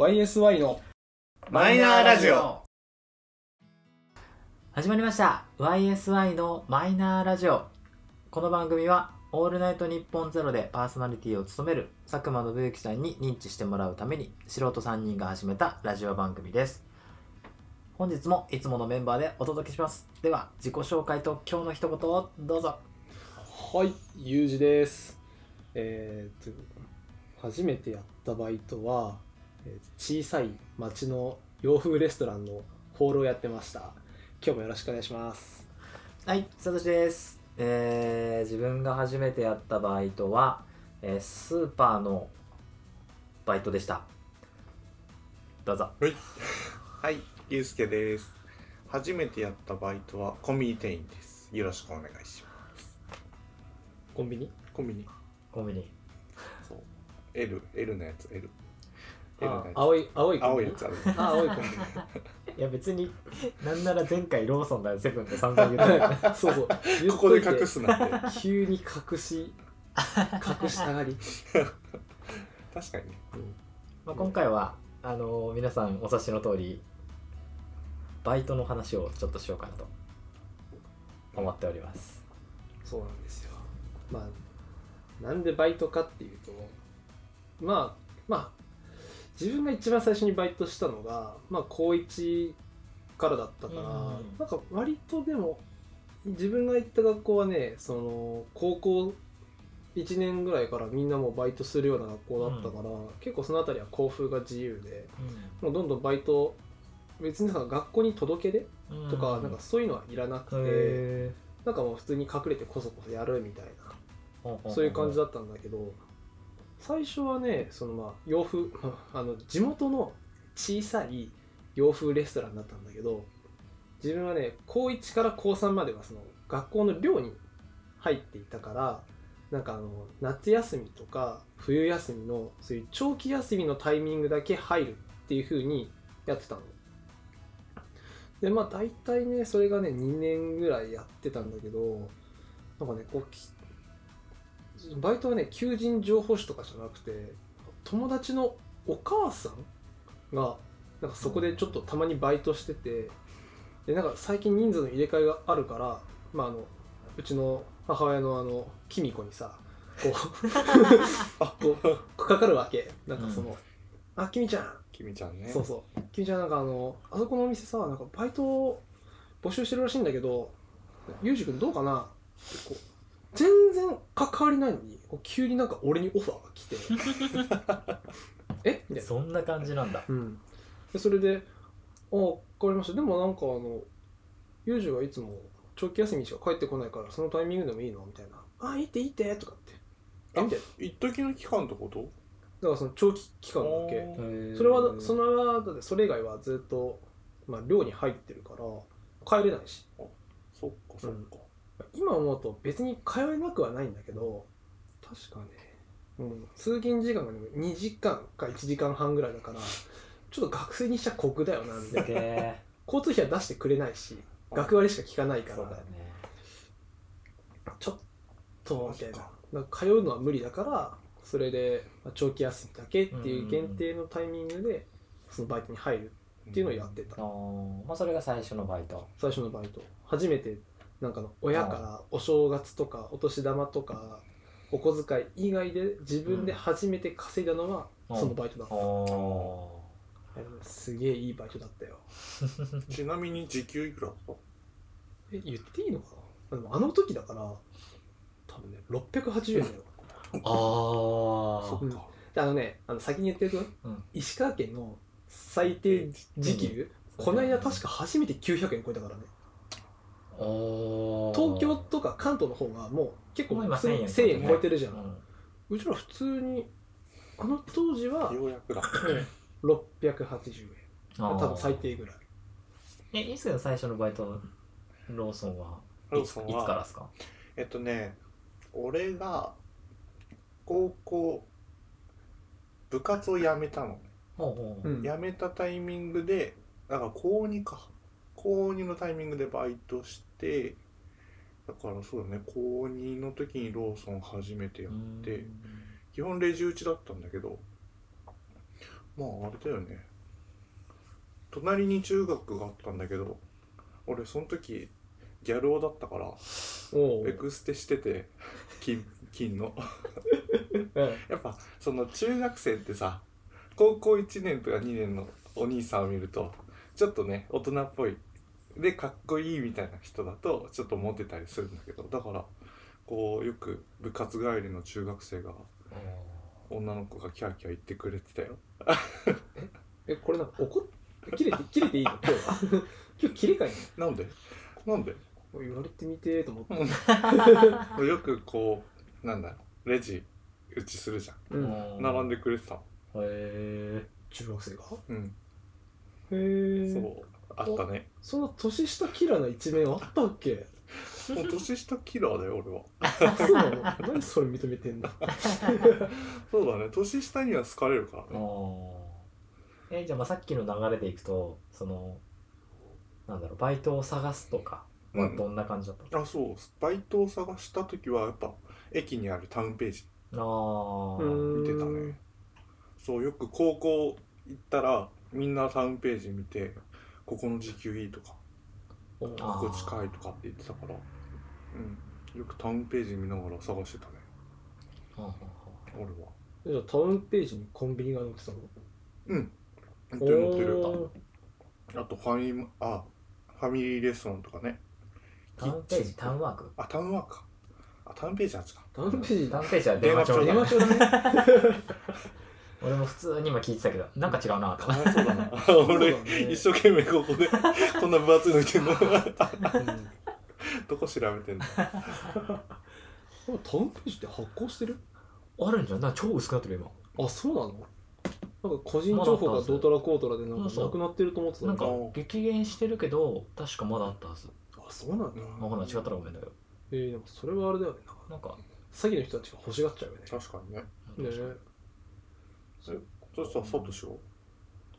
YSY のマイナーラジオ。始まりました。YSY のマイナーラジオ。この番組は「オールナイトニッポンゼロでパーソナリティを務める佐久間信之さんに認知してもらうために素人3人が始めたラジオ番組です。本日もいつものメンバーでお届けします。では自己紹介と今日の一言をどうぞ。はいゆうじです。えー、と初めてやったバイトは、えー小さい町の洋風レストランのホールをやってました。今日もよろしくお願いします。はい、さとしです。えー、自分が初めてやったバイトは、えースーパーのバイトでした。どうぞ。はい。はいゆうすけです。初めてやったバイトはコンビニ店員です。よろしくお願いします。コンビニ？コンビニ。コンビニ。そう。L L のやつ L L のあやつ青い青い青いやつある。あ青いコンビいや別に、なんなら前回ローソンだよ、セブンで散々言ったよね。ニ そうそう。ここで隠すなんて。急に隠し隠したがり、確かにね。まあ今回は、あのー皆さんお察しの通り、バイトの話をちょっとしようかなと。思っております。そうなんですよ。まあなんでバイトかっていうとまあまあ自分が一番最初にバイトしたのがまあ高1からだったから、うん。なんか割とでも自分が行った学校はねその高校1年ぐらいからみんなもうバイトするような学校だったから、結構その辺りは校風が自由でもうどんどんバイト別になんか学校に届け出とか、なんかそういうのはいらなくて、へなんかもう普通に隠れてこそこそやるみたいなーそういう感じだったんだけど最初はねそのまあ洋風 あの地元の小さい洋風レストランだったんだけど自分はね高1から高3まではその学校の寮に入っていたからなんかあの夏休みとか冬休みのそういう長期休みのタイミングだけ入るっていう風にやってたの。でまあ大体ねそれがね2年ぐらいやってたんだけどなんかねこうバイトはね求人情報誌とかじゃなくて友達のお母さんがなんかそこでちょっとたまにバイトしててでなんか最近人数の入れ替えがあるから、まあ、あのうちの母親のあのキミコにさこう あこうかかるわけ。なんかその「あキミちゃん。きみちゃんね。そうそう。君ちゃんなんかあの、あそこのお店さ、なんかバイトを募集してるらしいんだけど、ゆうじくんどうかなってこう、全然関わりないのに、急になんか俺にオファーが来て、え？みたいな。そんな感じなんだ。うん。で、それで、あ、わかりました。でもなんかあの、ゆうじがいつも長期休みしか帰ってこないから、そのタイミングでもいいの？みたいな。あ、いいっていいってとかって。え？みたいな。一時の期間ってこと？だからその長期期間だけ。それはそのはだってそれ以外はずっと、まあ、寮に入ってるから帰れないしそっかそっか、今思うと別に通えなくはないんだけど確かね、うん、通勤時間が、ね、2時間か1時間半ぐらいだからちょっと学生にしちゃ酷だよなみすたいな。げえ。交通費は出してくれないし学割しか聞かないから。ね。ちょっとみたいな。通うのは無理だからそれでまあ長期休みだけっていう限定のタイミングでそのバイトに入るっていうのをやってた。あー。まあそれが最初のバイト。最初のバイト。初めてなんかの親からお正月とかお年玉とかお小遣い以外で自分で初めて稼いだのはうん。そのバイトだ。った、すげえいいバイトだったよ。ちなみに時給いくらだったえ言っていいのかな？でもあの時だから多分ね680円だよ。ー。あそっか、であのねあの先に言ってると、うん。石川県の最低時給、この間確か初めて900円超えたからね東京とか関東の方がもう結構もう今普通に1000 1000円超えてるじゃん、うん。うちら普通にあの当時はようやくだ680円あー。多分最低ぐらいえ、いつが最初のバイトのローソンはローソンはいつからですか？えっとね俺が高校部活を辞めたの。ねほうほう。うん。辞めたタイミングでだから高2か高2のタイミングでバイトしてだからそうだね高2の時にローソン初めてやって基本レジ打ちだったんだけどまああれだよね。隣に中学があったんだけど俺その時ギャル男だったからエクステしてて金金の。うん。やっぱその中学生ってさ高校1年とか2年のお兄さんを見るとちょっとね大人っぽいでかっこいいみたいな人だとちょっとモテたりするんだけどだからこうよく部活帰りの中学生が女の子がキャーキャー言ってくれてたよ。えこれなんか怒っ切れて切れていいの？今日今日切れかい？なんで？なんで？の言われてみてーと思って。よくこうなんだレジ打ちするじゃうん。ん並んでくれてたのへえ中学生が？うん。へえそうあったね。その年下キラーな一面あったっけ？もう年下キラーだよ俺は。あそうなの？何それ認めてんだ そうだね。年下には好かれるからね。えじゃあまあさっきの流れでいくとそのなんだろうバイトを探すとかはどんな感じだったの、あそう。バイトを探した時はやっぱ駅にあるタウンページ。あ見てたね。そうよく高校行ったらみんなタウンページ見てここの時給いいとかここ近いとかって言ってたからうん。よくタウンページ見ながら探してたね。はあ。は俺は。じゃあタウンページにコンビニが載ってたの？うん。乗ってる乗ってる。あとファミあファミリーレストランとかね。あタウンページタウンワーク？あタウンワークか。あタウンページあっちか。タウンページタウンページは電話帳電話だ。ね電話帳だね 俺も普通に今聞いてたけどなんか違うなと。かわいそうだな。俺ね。一生懸命ここで こんな分厚いの見てんの。うん。どこ調べてんの？でもタウンページって発行してる？あるんじゃん。なんか超薄くなってる今。あそうなの？なんか個人情報がどうたらこうたらでなんかなくなってると思ってたなんか激減してるけど確かまだあったはず。あそうなんだ。わかんない。違ったらごめんだけど。えー、でもそれはあれだよね。なんかなんか詐欺の人たちが欲しがっちゃうよね。確かにね。ねそしたらサトシは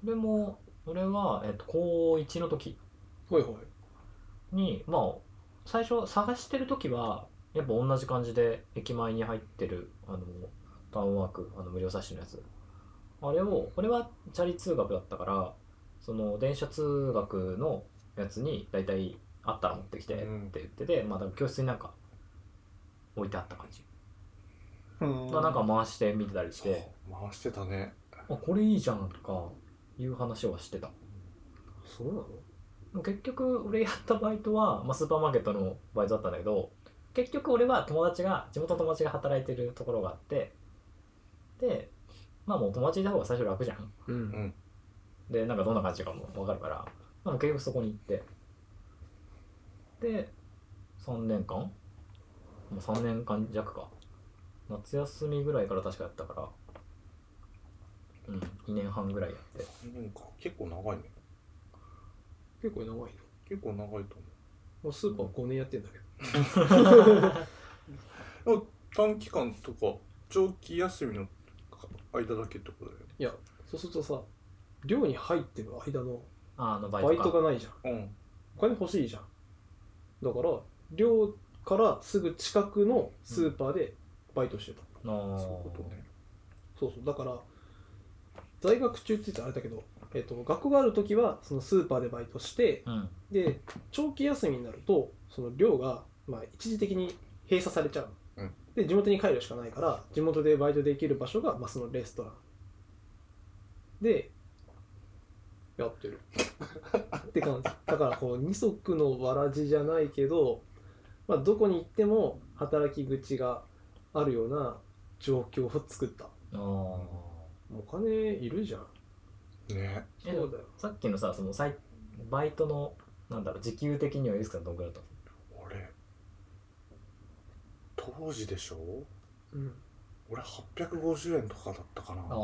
でも俺は、えっと、高1の時。はいはい。にまあ最初探してる時はやっぱ同じ感じで駅前に入ってるあのタウンワークあの無料冊子のやつ。あれを俺はチャリ通学だったからその電車通学のやつに大体あったら持ってきてってうん言ってて、まあだから教室になんか置いてあった感じ、うん。まあなんか回して見てたりして。回してたね。あこれいいじゃんとかいう話はしてた。そうなの？でも結局俺やったバイトは、まあ、スーパーマーケットのバイトだったんだけど結局俺は友達が地元の友達が働いてるところがあってでまあもう友達いた方が最初楽じゃん。ううん。んでなんかどんな感じかも分かるから、まあ、結局そこに行って。で3年間？もう3年間弱か夏休みぐらいから確かやったから。うん2年半ぐらいやって。なんか。結構長いね。結構長いの結構長いと思もうスーパー5年やってんだけう でも短期間とか長期休みの間だけってことだよね。どいやそうするとさ寮に入ってる間のああのバイトバイかトがないじゃん。うん。お金欲しいじゃん。だから寮からすぐ近くのスーパーでバイトしてた、あー。そういうことね。そうそう。だから在学中って言ったらあれだけど、えっと学校がある時はそのスーパーでバイトしてうん。で長期休みになるとその寮が、まあ、一時的に閉鎖されちゃう、うん。で地元に帰るしかないから地元でバイトできる場所が、まあ、そのレストラン。でやってる。って感じ。だからこう二足のわらじじゃないけど、まあ、どこに行っても働き口があるような状況を作った。あー。お金いるじゃん。ね。えそうだよ。さっきのさそのサイバイトのなんだろう時給的にはユースさんどんぐらいだっ俺当時でしょ？うん。俺850円とかだったかな。たああ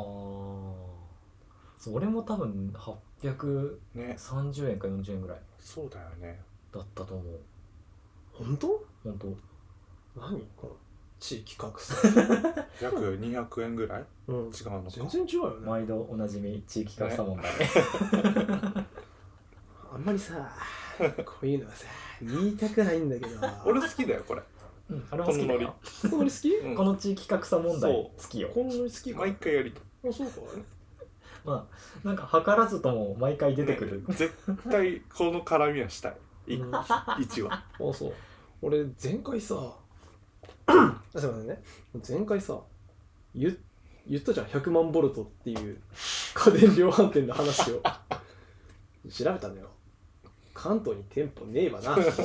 そう俺も多分830ね円か40円ぐらいそうだよね。だったと思う。本当？本当。何？この地域格差、約200円ぐらい？うん、違うのか。全然違うよね。毎度おなじみ地域格差問題、あんまりさこういうのはさ言いたくないんだけど。俺好きだよこれ。うん、あれも好きだよ。このノリ。好き？うん。この地域格差問題好きよ。このノリ好きか。毎回やりあそうか。まあなんか図らずとも毎回出てくる、ね。絶対この絡みはしたい。いうん。1話あそう。俺前回さあすいませんね。前回さ言言ったじゃん。100万ボルトっていう家電量販店の話を。調べたのよ。関東に店舗ねえわな。と思って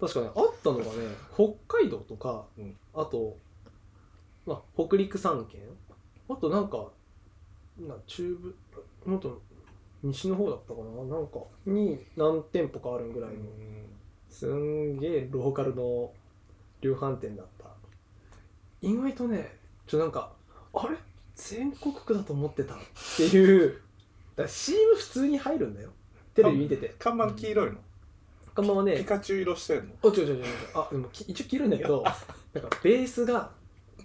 確かねあったのがね北海道とか、うん。あと、まあ、北陸3県。あとなんかな中部もっと西の方だったかな。なんかに何店舗かあるぐらいの。すんげえローカルの量販店だった。意外とねちょなんかあれ？全国区だと思ってたっていう。だから CM 普通に入るんだよ。テレビ見てて。看板黄色いの？看板はねピカチュウ色してんの？あ違う違う違う。違うあでもき一応黄色いんだけどなんかベースが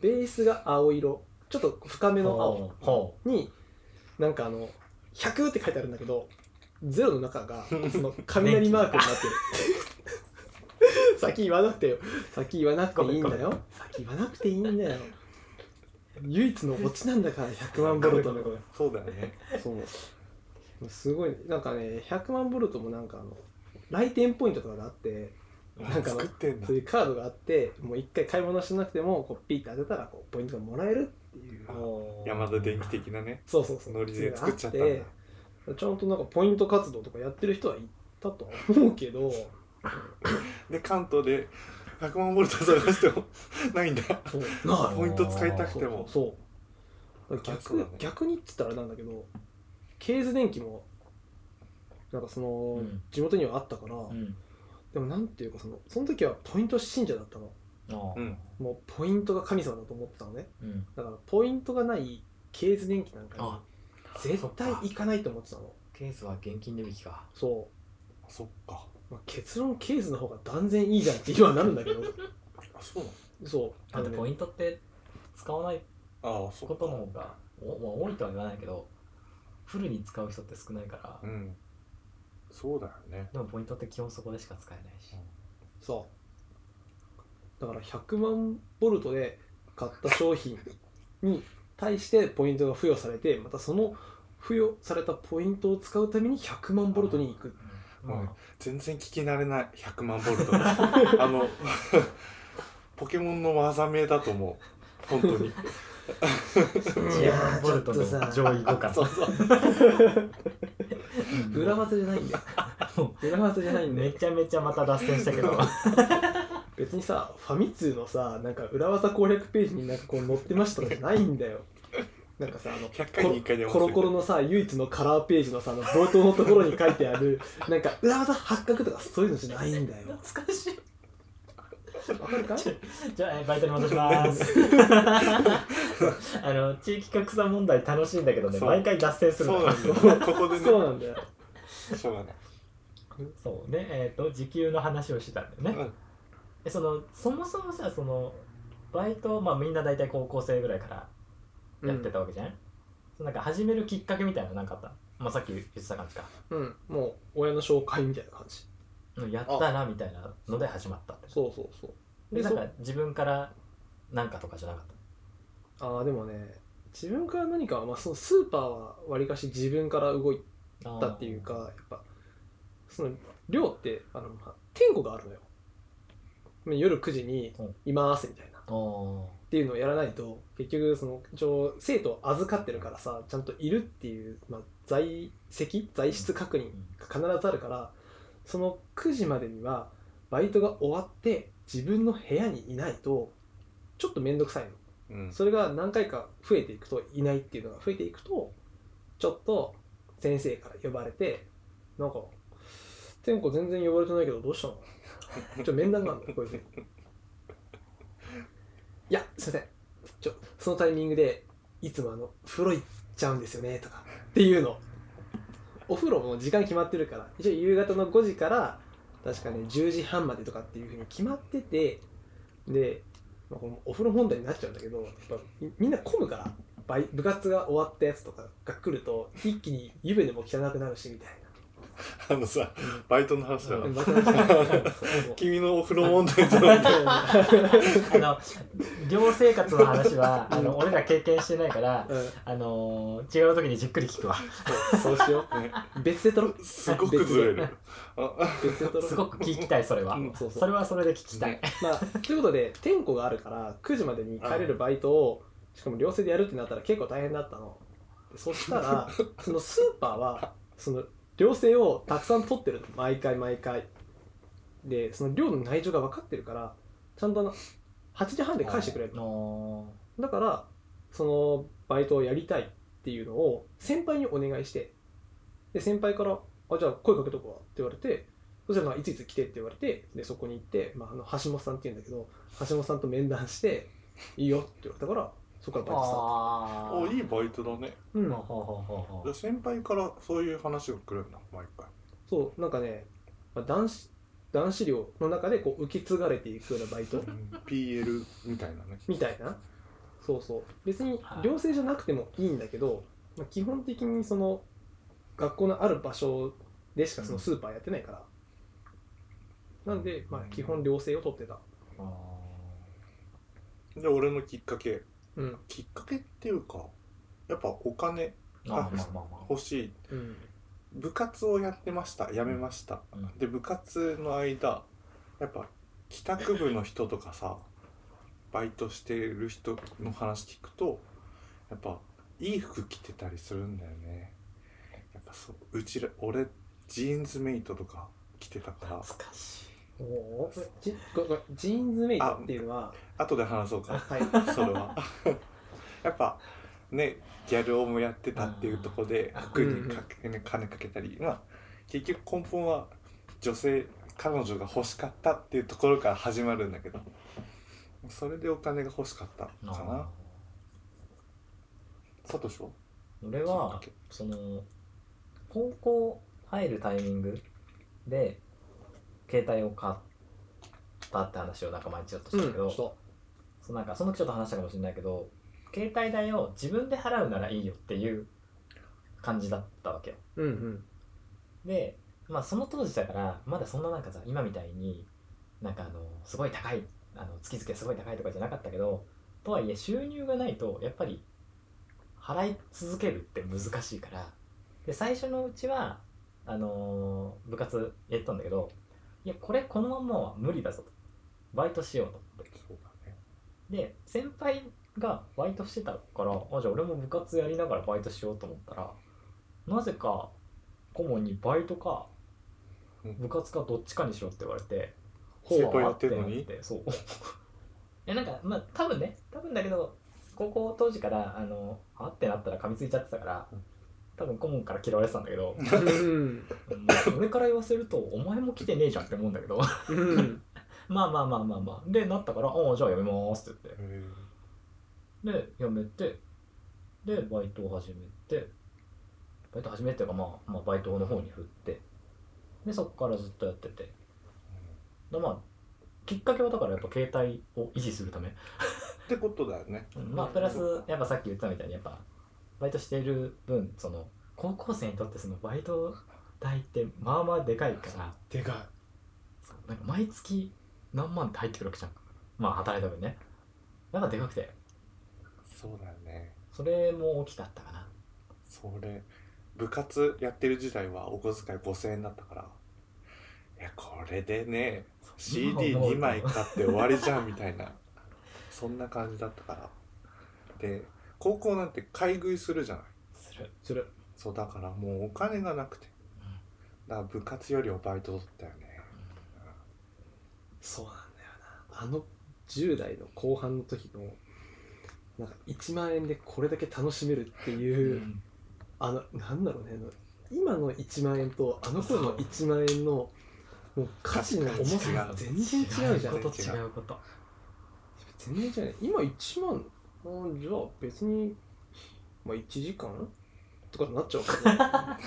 ベースが青色。ちょっと深めの青ほになんかあの100って書いてあるんだけどゼロの中がその雷マークになってる 先言わなくてよ。先言わなくていいんだよ。先言わなくていいんだよ。唯一のオチなんだから100万ボルトのそうだよね。そう。すごい。なんかね100万ボルトもなんかあの来店ポイントとかがあってなんかそういうカードがあってもう一回買い物しなくてもこうピッて当てたらこうポイントがもらえるっていう。山田電機的なね。そうそうそう。ノリで作っちゃったんだ。ちゃんとなんかポイント活動とかやってる人はいたとは思うけどで関東で100万ボルト探してもないんだ。そう。あポイント使いたくても。そうそう。そう。逆だね。逆にっつったらなんだけどケーズ電機もなんかその、うん。地元にはあったから、うん。でもなんていうかそのその時はポイント信者だったの。あうん。もうポイントが神様だと思ってたのね。うん。だからポイントがないケーズ電機なんかあに絶対行かないと思ってたの。ケースは現金値引きか。そそっか。う、まあ、結論ケーズの方が断然いいじゃんって今はなるんだけど。あそうなの？そう。だってポイントって使わないああそことの方がお、まあ、多いとは言わないけどフルに使う人って少ないから。うん。そうだよね。でもポイントって基本そこでしか使えないし。そう。だから100万ボルトで買った商品に対してポイントが付与されてまたその付与されたポイントを使うために100万ボルトに行くまあ全然聞き慣れない100万ボルト。あの ポケモンの技名だと思う。本当に。10万ボルトの上位互換。そうそう。裏技じゃないんだよ。裏技じゃないんだよ。めちゃめちゃまた脱線したけど。別にさファミ通のさなんか裏技攻略ページになんかこう載ってましたとかじゃないんだよなんかさあの100回に1回でコロコロのさ唯一のカラーページのさあの冒頭のところに書いてある なんか裏技発覚とかそういうのじゃないんだよ。懐かしい。わかるかじゃあえバイトに戻します。あの地域格差問題楽しいんだけどね毎回脱線するそうなんだよ。ここでね。そうなんだよ。しょうがない。そうねえっ、と時給の話をしてたんだよね、うん。えそのそもそもさそのバイトまあみんな大体高校生ぐらいからやってたわけじゃない、そのなんか始めるきっかけみたいなのなんかあった？まあさっき言ってた感じか。うんもう親の紹介みたいな感じ。うんやったらみたいなので始まったって。そうそうそう。でなんそか自分からなんかとかじゃなかっああでもね自分から何かは、まあ、そのスーパーはわりかし自分から動いたたっていうかやっぱその量ってあの、まあ、点呼があるのよ。まあ夜9時にうん「います」みたいな。っあーていうのをやらないと結局その一応生徒を預かってるからさちゃんといるっていう、まあ、在籍在室確認が必ずあるからその9時までにはバイトが終わって自分の部屋にいないとちょっと面倒くさいの。うん。それが何回か増えていくといないっていうのが増えていくとちょっと先生から呼ばれてなんか「天子全然呼ばれてないけどどうしたの?」ちょっと面談があるのこういうふうにいやすいません。ちょそのタイミングでいつもあの風呂行っちゃうんですよねとかっていうの。お風呂も時間決まってるから一応夕方の5時から確かね10時半までとかっていうふうに決まっててで、まあ、このお風呂問題になっちゃうんだけどやっぱみんな混むから部活が終わったやつとかが来ると一気に湯船も汚くなるしみたいな。あのさバイトの話だな。君のお風呂問題じゃな。あの寮生活の話はあの俺ら経験してないからうん。あのー違う時にじっくり聞くわ。そうしよね。う別で撮ろう。すごくずれる。あ別で撮ろう。すごく聞きたいそれは、うんそうそう。それはそれで聞きたい、ね。まあということで点呼があるから9時までに帰れるバイトをしかも寮生でやるってなったら結構大変だったの。でそしたらそのスーパーはその寮生をたくさん取ってるの毎回毎回。でその寮の内情が分かってるからちゃんとあの8時半で返してくれるだからそのバイトをやりたいっていうのを先輩にお願いしてで先輩から「あじゃあ声かけとくわ」って言われてそしたらまあいついつ来てって言われてでそこに行って、まあ、あの橋本さんって言うんだけど橋本さんと面談して「いいよ」って言われたからそこからバイトスター。トあおいいバイトだね。うん。ほうほうほうほうじゃあ先輩からそういう話が来るんだ毎回。そうなんかね、まあ、男子男子寮の中でこう受け継がれていくようなバイト。うん。PL みたいなね。みたいな。そうそう。別にはい。寮生じゃなくてもいいんだけど、まあ、基本的にその学校のある場所でしかそのスーパーやってないから、なんで、まあ、基本寮生を取ってた。あで俺のきっかけうん。きっかけっていうかやっぱお金ーまあまあまあまあ。欲しい。うん。部活をやってました。辞めました、うん。で部活の間やっぱ帰宅部の人とかさバイトしてる人の話聞くとやっぱいい服着てたりするんだよね。やっぱそううちら俺ジーンズメイトとか着てたから。懐かしいおおジごごジーンズメイトっていうのは後で話そうか。はい。それは。やっぱねギャル男もやってたっていうところでうん服にかけ、ね、金かけたりまあ結局根本は女性彼女が欲しかったっていうところから始まるんだけどそれでお金が欲しかったかな。あサトシは？ー俺はその高校入るタイミングで携帯を買ったって話をなんか前にちょっとしたけど、そそうなんかその時ちょっと話したかもしれないけど携帯代を自分で払うならいいよっていう感じだったわけ。よううんうん。でまあその当時だからまだそんななんかさ今みたいになんかあのすごい高いあの月々すごい高いとかじゃなかったけどとはいえ収入がないとやっぱり払い続けるって難しいから。で最初のうちはあのー部活やってたんだけどいやこれこのまんまは無理だぞと。バイトしようと思ってそうだね。で先輩がバイトしてたからあじゃあ俺も部活やりながらバイトしようと思ったらなぜか顧問にバイトかうん。部活かどっちかにしろって言われて先輩やってんのに。そう。いやなんかまあ多分ね多分だけど高校当時からあのあってなったら噛みついちゃってたからうん多分顧問から嫌われてたんだけど俺から言わせるとお前も来てねえじゃんって思うんだけど。うん。まあまあまあまあまあ。でなったから「ああじゃあやめます」って言って。へで辞めてでバイトを始めてバイト始めてか、まあ、まあバイトの方に振って。でそこからずっとやってて。でまあきっかけはだからやっぱ携帯を維持するため、ってことだよね。うん。まあプラスやっぱさっき言ってたみたいにやっぱバイトしている分その高校生にとってそのバイト代ってまあまあでかいから。でかい。なんか毎月何万って入ってくるわけじゃん。まあ働いた分ね。やっぱでかくて。そうだよね。それも大きかったかな。それ部活やってる時代はお小遣い5000円だったから。いやこれでね CD2 枚買って終わりじゃんみたいな。そんな感じだったから。で高校なんて買い食いするじゃない。するする。そうだからもうお金がなくて。だから部活よりはバイト取ったよね。そうなんだよな。あの10代の後半の時のなんか1万円でこれだけ楽しめるっていう、あのなんだろうね。今の1万円とあの頃の1万円のもう価値の重さが全然違うじゃん違うこと違うこと。全然違う。ね今1万あじゃあ別に、まあ、1時間とかになっちゃうからね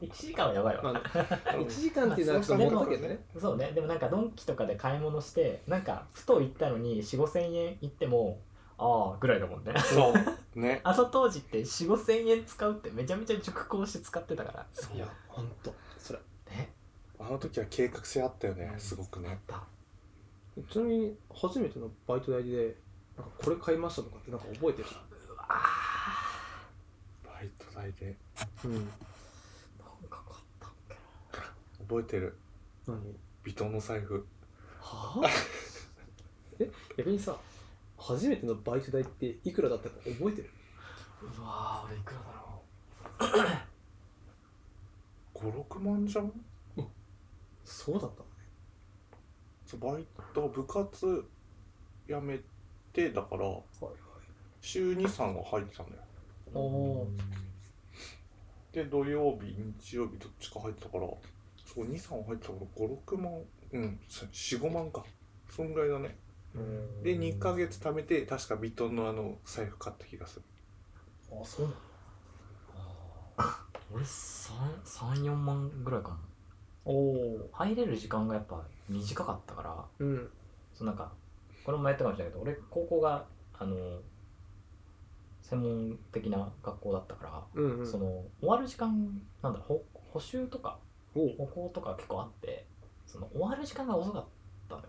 1時間はやばいわ、まあ、1時間っていうのはちょっと思ったけどね。そうね。でもなんかドンキとかで買い物してなんかふと行ったのに4 5千円行ってもああぐらいだもんね。そう。ね。あの当時って4 5千円使うってめちゃめちゃ熟考して使ってたから。いやほんと。それ。ねあの時は計画性あったよねうんすごくね。だちなみに初めてのバイト代でなんかこれ買いましたとかってなんか覚えてる？あバイト代で。うん。ーなんか買ったっけ覚えてる。何？ビトンの財布。はあ？え逆にさ初めてのバイト代っていくらだったか覚えてる？うわー俺いくらだろ56 万じゃん？そうだったのね。そうバイト部活辞めてだから週23は入ってたんだよ。うおで土曜日日曜日どっちか入ってたからそう23は入ってたから56万うん45万か。そんぐらいだね。で2ヶ月貯めて確かビトンのあの財布買った気がする。あそう。な の俺34万ぐらいかもおお入れる時間がやっぱ短かったからうん。そうなんかこれもやったかもしれないけど俺高校があの専門的な学校だったから、うんうん。その終わる時間なんだろう補補習とかお歩行とか結構あってその終わる時間が遅かったのよ。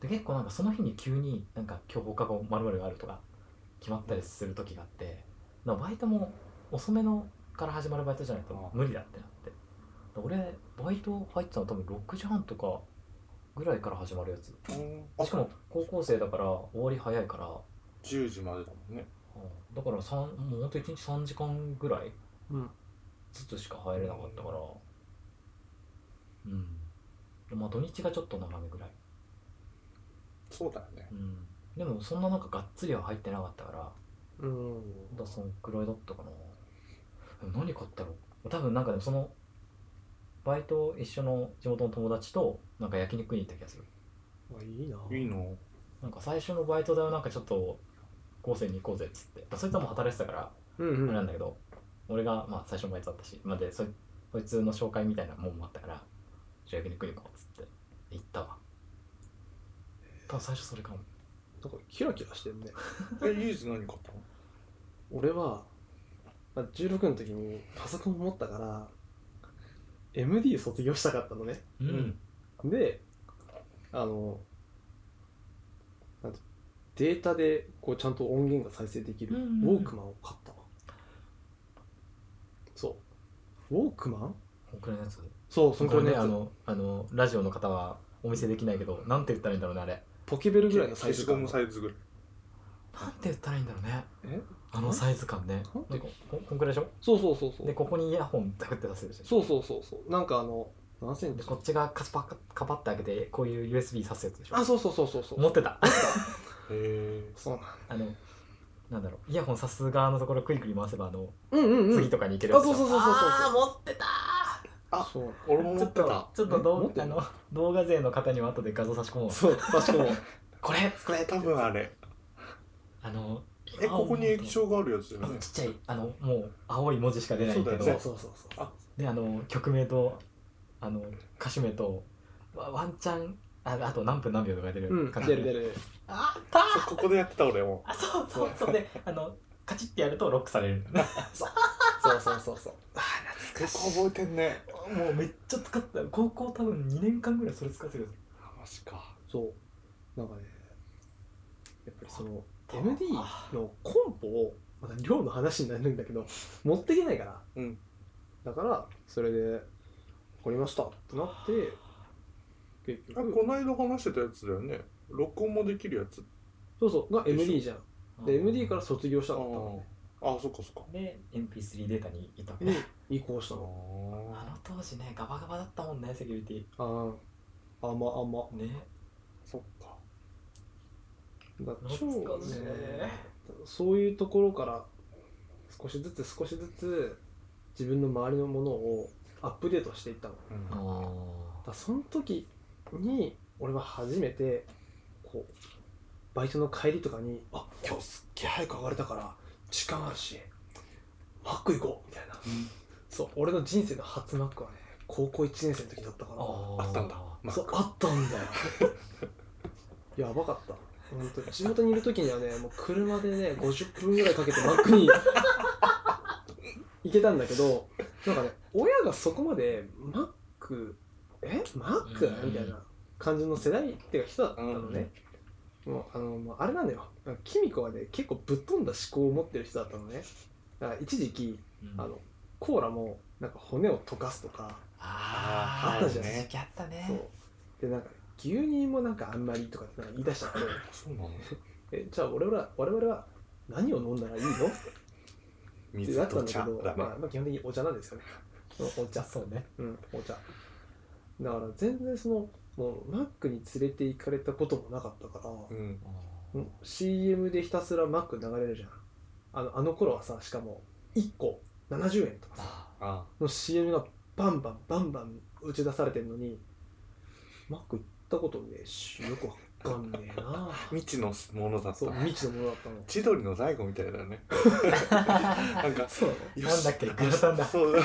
で結構なんかその日に急になんか今日放課後まるがあるとか決まったりする時があってバイトも遅めのから始まるバイトじゃないと無理だってなって。で俺バイト入ってたの多分6時半とかぐらいから始まるやつ。あしかも高校生だから終わり早いから、10時までだもんね。だから三もうほんと1日3時間ぐらいうん。ずつしか入れなかったから。うん。でまあ土日がちょっと長めぐらい。そうだよね。うん。でもそんななんかがっつりは入ってなかったから。うん。だそんくらいだったかな。何買ったろう多分なんかでもそのバイト一緒の地元の友達となんか焼肉に行った気がする。あいいな。いいの？なんか最初のバイト代はなんかちょっと豪勢に行こうぜっつって、まあ、そいつはもう働いてたからうんうあれなんんだけど、俺がまあ最初のバイトだったし、まあ、でそいそいつの紹介みたいなもんもあったからじゃあ焼肉に行こうっつって行ったわ。多分最初それかも。なんかキラキラしてるね。えユーズ何買ったの？俺は、まあ、16の時にパソコン持ったから MD 卒業したかったのね。うん。であのなんてデータでこうちゃんと音源が再生できるうんウォークマンを買ったわ、そう。ウォークマン？こんくらいのやつ？そうそのくこらいのやつ。れねあのあのラジオの方はお見せできないけどなんて言ったらいいんだろうねあれ。ポケベルぐらいのサ消しゴイズ感ムサイズぐらい。なんて言ったらいいんだろうね。え？あのサイズ感ね。でこここんくらいでしょ？そうそうそうそう。でここにイヤホンザクって出せるでしょそうそうそうそう。なんかあの何センチでこっちがカチパカカパって開けてこういう USB 挿すやつでしょ？あそうそうそうそうそう。持ってた。へえそうなんあのなんだろう。イヤホン挿す側のところクイックに回せばあの、うんうんうん。次とかに行けるやつでしょ？あそうそうそうそうそうあー持ってたあそう。俺もちょってた。ちょっとどえ持ってんの？うあの動画勢の方には後で画像差し込もう。そう確かにこれこれ多分あれ。あのえここに液晶があるやつだよねちっちゃいあのもう青い文字しか出ないけど。そうそうそうそう。そうであの曲名とあの歌手名とワワンチャンああと何分何秒とか出るうん感じ出る出る。あったー。そうここでやってた俺も。あそうそうそう。であのカチッてやるとロックされる。そうそうそうそう。あ結構覚えてんね。もうめっちゃ使った。よ高校多分2年間ぐらいそれ使ってる。マジか。そう。なんかねやっぱりそのあ MD のコンポをまた量の話になるんだけど 持っていけないから。うん。だからそれで「分かりました」ってなって結局。あこないだ話してたやつだよね。録音もできるやつ。そうそう。が MD じゃん。で MD からそ卒業したかったのねあそっかそっか。で MP3 データにいった。わけにね移行したあのあの当時ねガバガバだったもんねセキュリティ。あああまあまね。そっかだ超ね。そういうところから少しずつ少しずつ自分の周りのものをアップデートしていったの。うん。あらその時に俺は初めてこうバイトの帰りとかにあ今日すっげえ早く上がれたから時間あるしマック行こうみたいな。そう俺の人生の初マックはね高校1年生の時だったから。あったんだ。そうあったんだよ。やばかった本当に地元にいる時にはねもう車でね50分ぐらいかけてマックに行けたんだけどなんかね親がそこまでマックえ？マック？うん。みたいな感じの世代っていうか人だったのね、もうあのもうあれなんだよ。キミコはね結構ぶっ飛んだ思考を持ってる人だったのね。だから一時期うん。あのコーラもなんか骨を溶かすとかあーあったじゃん。一時期あったね。そう。でなんか牛乳もなんかあんまりとかってなんか言い出しちゃってそうなのえじゃあ我々は我々は何を飲んだらいいの？って水なったとんだけど、まあ、まあ基本的にお茶なんですよね。お茶そうね。うんお茶。だから全然そのもうマックに連れて行かれたこともなかったから、うん。CM でひたすらマック流れるじゃん。あのあの頃はさしかも1個70円とかさ。の CM がバンバンバンバン打ち出されてるのにマック行ったことねえしよくわかんねえな。未知のものだった。そう未知のものだったの。千鳥の大悟みたいだよね。なんかそう。なんだっけグラタンだ。そう。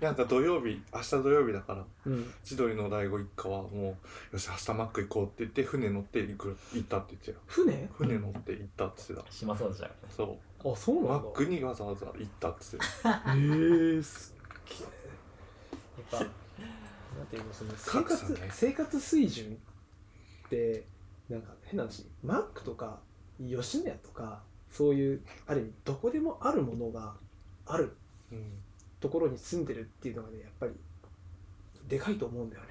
なんか土曜日明日土曜日だからうん。千鳥の大悟一家はもうよし明日マック行こうって言って船乗って行く行ったって言ってたよ。船？船乗って行ったって言ってた。島そうじゃん。そあそううマなんだ。ックにわざわざ行ったって言ってたへえすっげえ。やっなんていうのその生格活、差ね。生活水準ってなんか変な話マックとか吉野家とかそういうある意味どこでもあるものがあるうんところに住んでるっていうのがねやっぱりでかいと思うんだよね。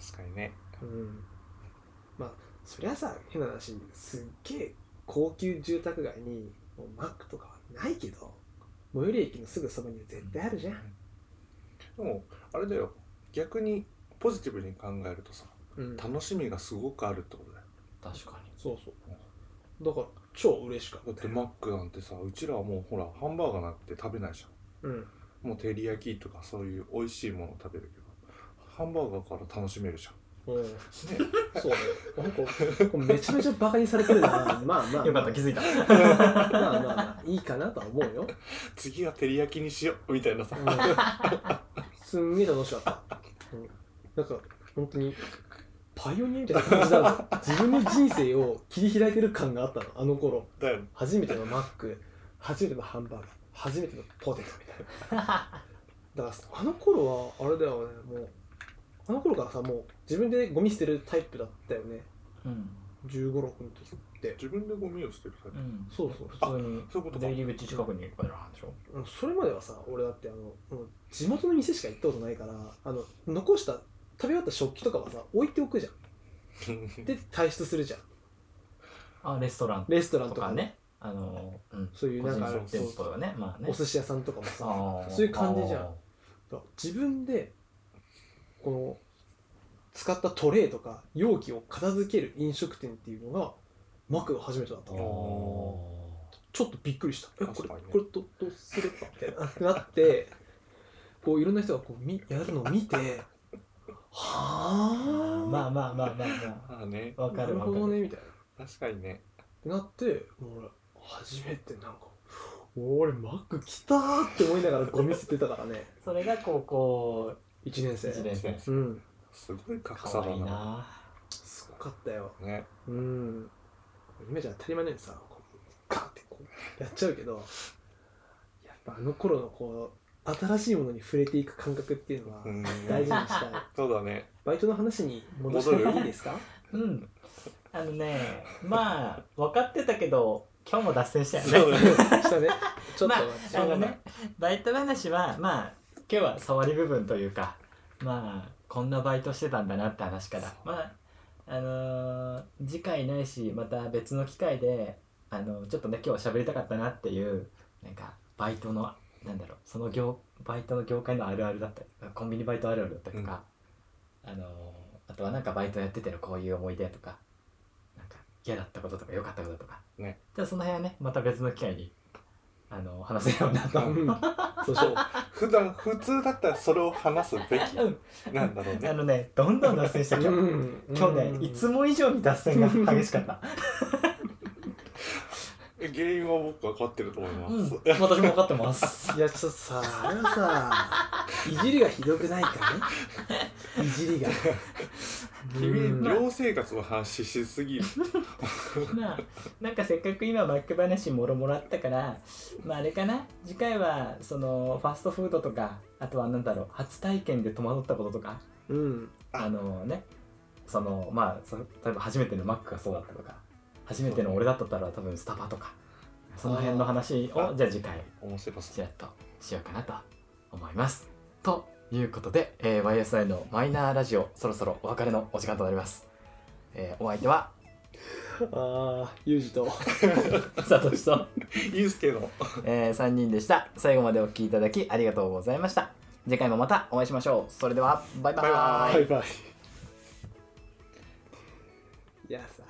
確かにね。うん。まあそりゃさ変な話すっげえ高級住宅街にもうマックとかはないけど最寄り駅のすぐそばには絶対あるじゃん、でもあれだよ逆にポジティブに考えるとさうん、楽しみがすごくあるってことだよ。確かに。そうそう。だから超嬉しかった。だってマックなんてさうちらはもうほらハンバーガーなんて食べないじゃん。うん。もう照り焼きとかそういう美味しいものを食べるけどハンバーガーから楽しめるじゃん。うん。ね。そうね。なんかめちゃめちゃバカにされてるな。まあまあ、まあ、よかった気づいた。まあまあまあいいかなとは思うよ、次は照り焼きにしようみたいなさ、うん、すんげえ楽しかった、うん、なんか本当にパイオニアみたいな感じだ。な自分の人生を切り開いてる感があったの。あの頃。だよ。ね初めてのマック初めてのハンバーガー初めてのポテトみたいな。だからあの頃はあれだよね。もうあの頃からさもう自分でゴミ捨てるタイプだったよね。うん。1 5 6の時って。自分でゴミを捨てるタイプ、うん。そうそう。普通にそういうことか。出入り口近くに置いてあるんでしょうんそれまではさ俺だってあのもう地元の店しか行ったことないからあの残した食べ終わった食器とかはさ置いておくじゃん。で退出するじゃん。あレストランレストランとかとかね。あのうん。そういうなんか個人店舗がね。まあね。お寿司屋さんとかもさあー。そういう感じじゃん。自分でこの使ったトレイとか容器を片付ける飲食店っていうのがマックが初めてだったちょっとびっくりした。えこれこれどどうすればみたいなってなってこういろんな人がこうみやるのを見てはあまあまあまあまあまあ。あね。あわかなるるわかる。ほどねみたいな。確かにね。ってなってもう俺初めてなんか俺マック来たーって思いながらゴミ捨ててたからね。それが高校1年生。1年生。うん。すごい格かわいい差だなな。すごかったよ。ね。うん今じゃ当たり前のようにさこうガーってこうやっちゃうけどやっぱあの頃のこう新しいものに触れていく感覚っていうのはうん。大事にしたい。そうだね。バイトの話に戻してもいいですか？うん。あのねまあ分かってたけど今日も脱線したよね。そうだね。したね。ちょっと、まああのねバイト話はまあ今日は触り部分というかまあこんなバイトしてたんだなって話から。まああのー次回ないしまた別の機会であのちょっとね今日は喋りたかったなっていうなんかバイトのなんだろうその業バイトの業界のあるあるだったりコンビニバイトあるあるだったりとか、あのーあとはなんかバイトやっててのこういう思い出とかなんか嫌だったこととか良かったこととか。ね。じゃあその辺はねまた別の機会にあの話せようなとうん。そうしよう。普段普通だったらそれを話すべきうん。なんだろうね。あのねどんどん脱線した今日、うん。今日ねいつも以上に脱線が 激しかった。え原因は僕分かってると思います、うん。私も分かってます。いやちょっとさあれはさいじりがひどくないかいいじりが君寮生活の話しすぎる。まあなんかせっかく今バック話もろもらったからまああれかな？次回はそのファストフードとかあとはなんだろう？初体験で戸惑ったこととか？うん。あ。のねそのまあそ例えば初めてのマックがそうだったとか初めての俺だったら多分スタバとかその辺の話あ。をじゃあ次回面白そう。ちらっとしようかなと思います。ということで、えー YSI のマイナーラジオそろそろお別れのお時間となります。えーお相手は？ああユージと サトシと、ゆうすけのえ3人でした。最後までお聞きいただきありがとうございました。次回もまたお会いしましょう。それではバイバイバイババイバイいやさ